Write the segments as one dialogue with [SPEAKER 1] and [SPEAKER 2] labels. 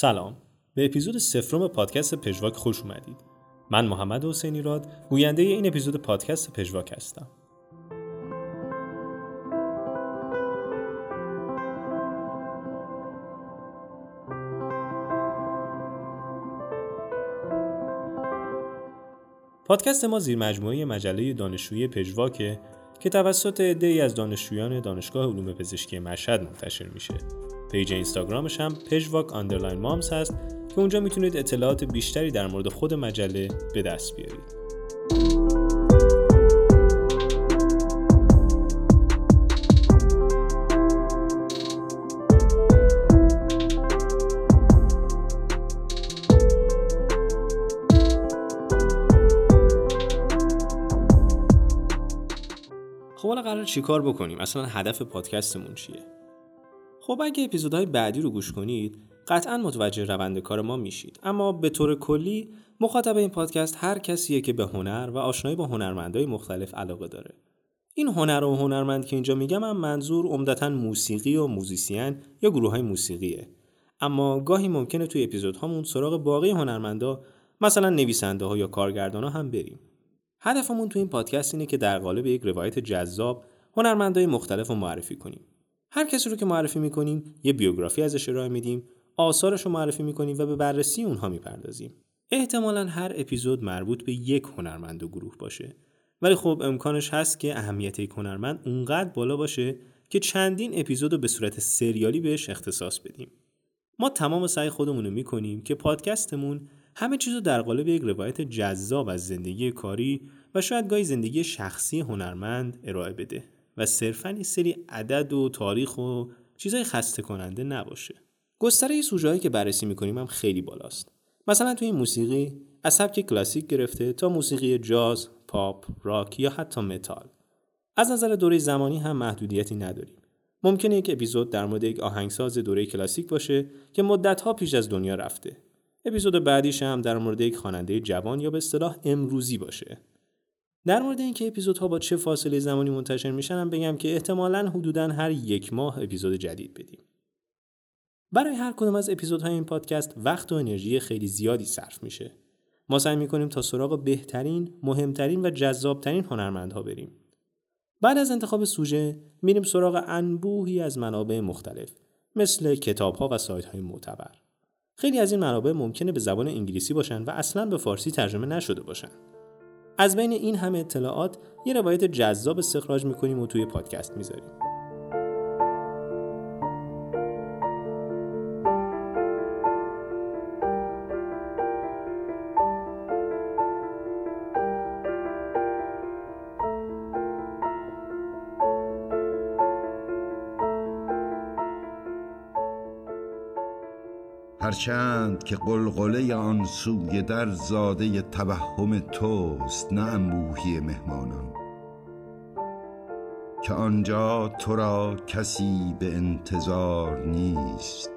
[SPEAKER 1] سلام. به اپیزود سفرم پادکست پژواک خوش اومدید. من محمد حسینی راد گوینده این اپیزود پادکست پژواک هستم. پادکست ما زیر مجموعه مجله دانشجویی پژواکه که توسط عده‌ای از دانشجویان دانشگاه علوم پزشکی مشهد منتشر میشه. page اینستاگرامش هم پژواک underline مامز هست که اونجا می‌تونید اطلاعات بیشتری در مورد خود مجله به دست بیارید. خب حالا قرار چیکار بکنیم اصلا هدف پادکستمون چیه خب اگه اپیزودهای بعدی رو گوش کنید قطعا متوجه روند کار ما میشید. اما به طور کلی مخاطب این پادکست هر کسیه که به هنر و آشنایی با هنرمندای مختلف علاقه داره. این هنر و هنرمند که اینجا میگم هم منظور عمدتا موسیقی و موزیسین یا گروه های موسیقیه. اما گاهی ممکنه توی اپیزودهامون سراغ باقی هنرمندا مثلا نویسنده ها یا کارگردان ها هم بریم. هدفمون تو این پادکست اینه که در قالب یک روایت جذاب هنرمندای مختلف رو معرفی کنیم. هر کسی رو که معرفی می‌کنیم یه بیوگرافی ازش ارائه میدیم آثارش رو معرفی می‌کنیم و به بررسی اونها می‌پردازیم. احتمالا هر اپیزود مربوط به یک هنرمند و گروه باشه. ولی خب امکانش هست که اهمیت یک هنرمند اونقدر بالا باشه که چندین اپیزود رو به صورت سریالی بهش اختصاص بدیم. ما تمام سعی خودمون رو می‌کنیم که پادکستمون همه چیز رو در قالب یک روایت جذاب از زندگی کاری و شاید گاهی زندگی شخصی هنرمند ارائه بده. و صرفا این سری عدد و تاریخ و چیزای خسته کننده نباشه گستره سوژه‌ای که بررسی می‌کنیم هم خیلی بالاست مثلا توی موسیقی از سبک کلاسیک گرفته تا موسیقی جاز، پاپ، راک یا حتی متال. از نظر دوره زمانی هم محدودیتی نداریم. ممکنه یک اپیزود در مورد یک آهنگساز دوره کلاسیک باشه که مدتها پیش از دنیا رفته. اپیزود بعدیش هم در مورد یک خواننده جوان یا به اصطلاح امروزی باشه. در مورد اینکه اپیزودها با چه فاصله زمانی منتشر میشن بگم که احتمالاً حدوداً هر یک ماه اپیزود جدید بدیم. برای هر کدوم از اپیزودهای این پادکست وقت و انرژی خیلی زیادی صرف میشه. ما سعی می‌کنیم تا سراغ بهترین، مهمترین و جذابترین هنرمندها بریم. بعد از انتخاب سوژه میریم سراغ انبوهی از منابع مختلف مثل کتاب ها و سایت های معتبر. خیلی از این منابع ممکنه به زبان انگلیسی باشن و اصلا به فارسی ترجمه نشده باشن. از بین این همه اطلاعات یه روایت جذاب استخراج می‌کنیم و توی پادکست می‌ذاریم.
[SPEAKER 2] هرچند که قلقله آن سوی در زاده توهم توست نه انبوهی مهمانان. که آنجا تو را کسی به انتظار نیست.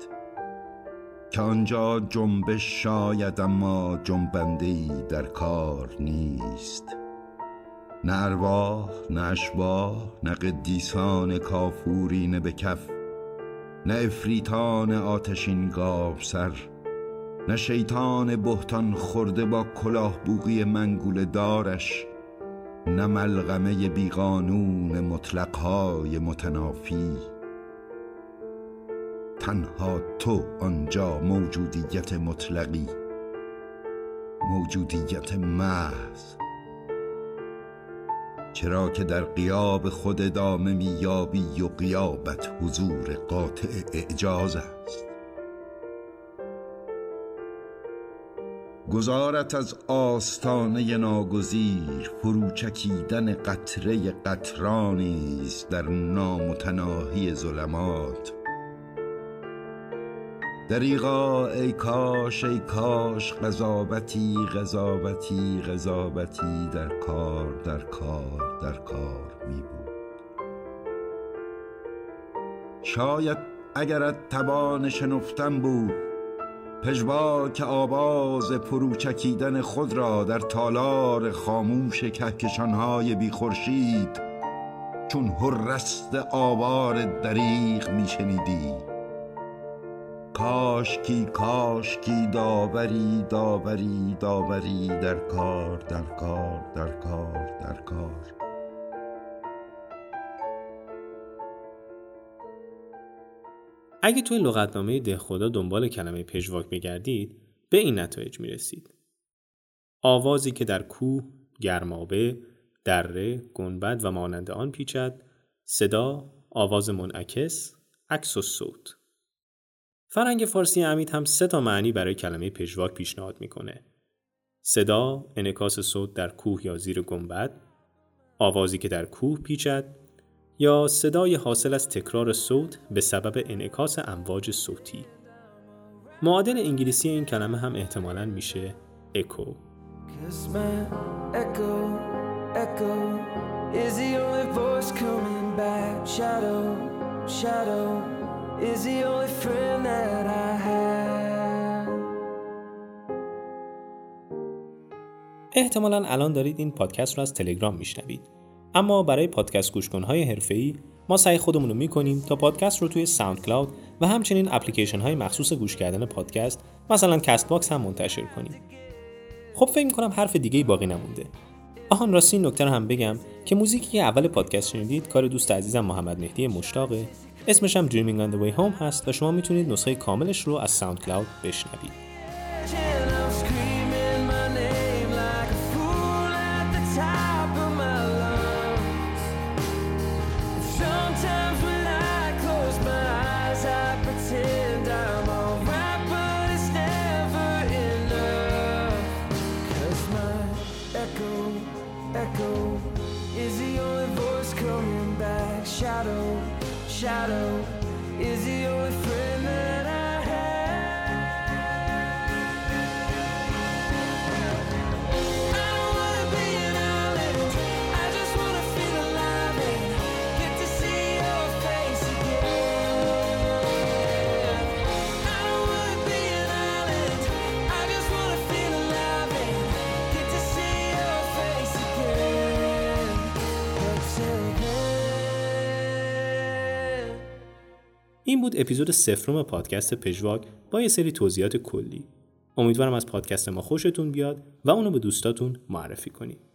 [SPEAKER 2] که آنجا جنبش شاید اما جنبنده ای در کار نیست. نه ارواح نه اشباح نه قدیسان کافورین به کف نه افریتان آتشین گاو سر نه شیطان بهتان خورده با کلاه بوغی منگول دارش نه ملغمه بیقانون مطلقهای متنافی. تنها تو آنجا موجودیت مطلقی موجودیت محض. چرا که در قیاب خود ادامه میابی و قیابت حضور قاطع اعجاز است. گزارت از آستانه ناگزیر فروچکیدن قطره قطرانی است در نامتناهی ظلمات. دریغا ای کاش ای کاش قضاوتی قضاوتی قضاوتی در کار در کار. در کار می بود. شاید اگرت توان شنفتن بود پژوا که آواز پروچکیدن خود را در تالار خاموش کهکشانهای بی خورشید چون هرست آوار دریغ میشنیدی کاشکی کاشکی داوری داوری داوری در کار در کار در کار در کار.
[SPEAKER 1] اگه توی لغتنامه دهخدا دنبال کلمه پژواک بگردید به این نتایج می‌رسید. آوازی که در کوه، گرمابه، دره، گنبد و مانند آن پیچد، صدا، آواز منعکس، عکس و صوت. فرنگ فارسی عمید هم سه تا معنی برای کلمه پژواک پیشنهاد می‌کنه. صدا، انکاس صوت در کوه یا زیر گنبد، آوازی که در کوه پیچد یا صدای حاصل از تکرار صوت به سبب انعکاس امواج صوتی. معادل انگلیسی این کلمه هم احتمالاً میشه اکو. احتمالا الان دارید این پادکست رو از تلگرام میشنوید اما برای پادکست گوشکنهای حرفه‌ای ما سعی خودمون رو می‌کنیم تا پادکست رو توی SoundCloud و همچنین اپلیکیشن های مخصوص گوش کردن پادکست مثلا Castbox هم منتشر کنیم. خب فکر می‌کنم حرف دیگه باقی نمونده. آهان راستی نکته رو هم بگم که موزیکی که اول پادکست شنیدید کار دوست عزیزم محمد مهدی مشتاقه اسمش هم Dreaming on the Way Home هست و شما می‌تونید نسخه کاملش رو از SoundCloud بشنوید. coming back. Shadow, shadow, is the only. این بود اپیزود سفرم پادکست پژواک با یه سری توضیحات کلی. امیدوارم از پادکست ما خوشتون بیاد و اونو به دوستاتون معرفی کنید.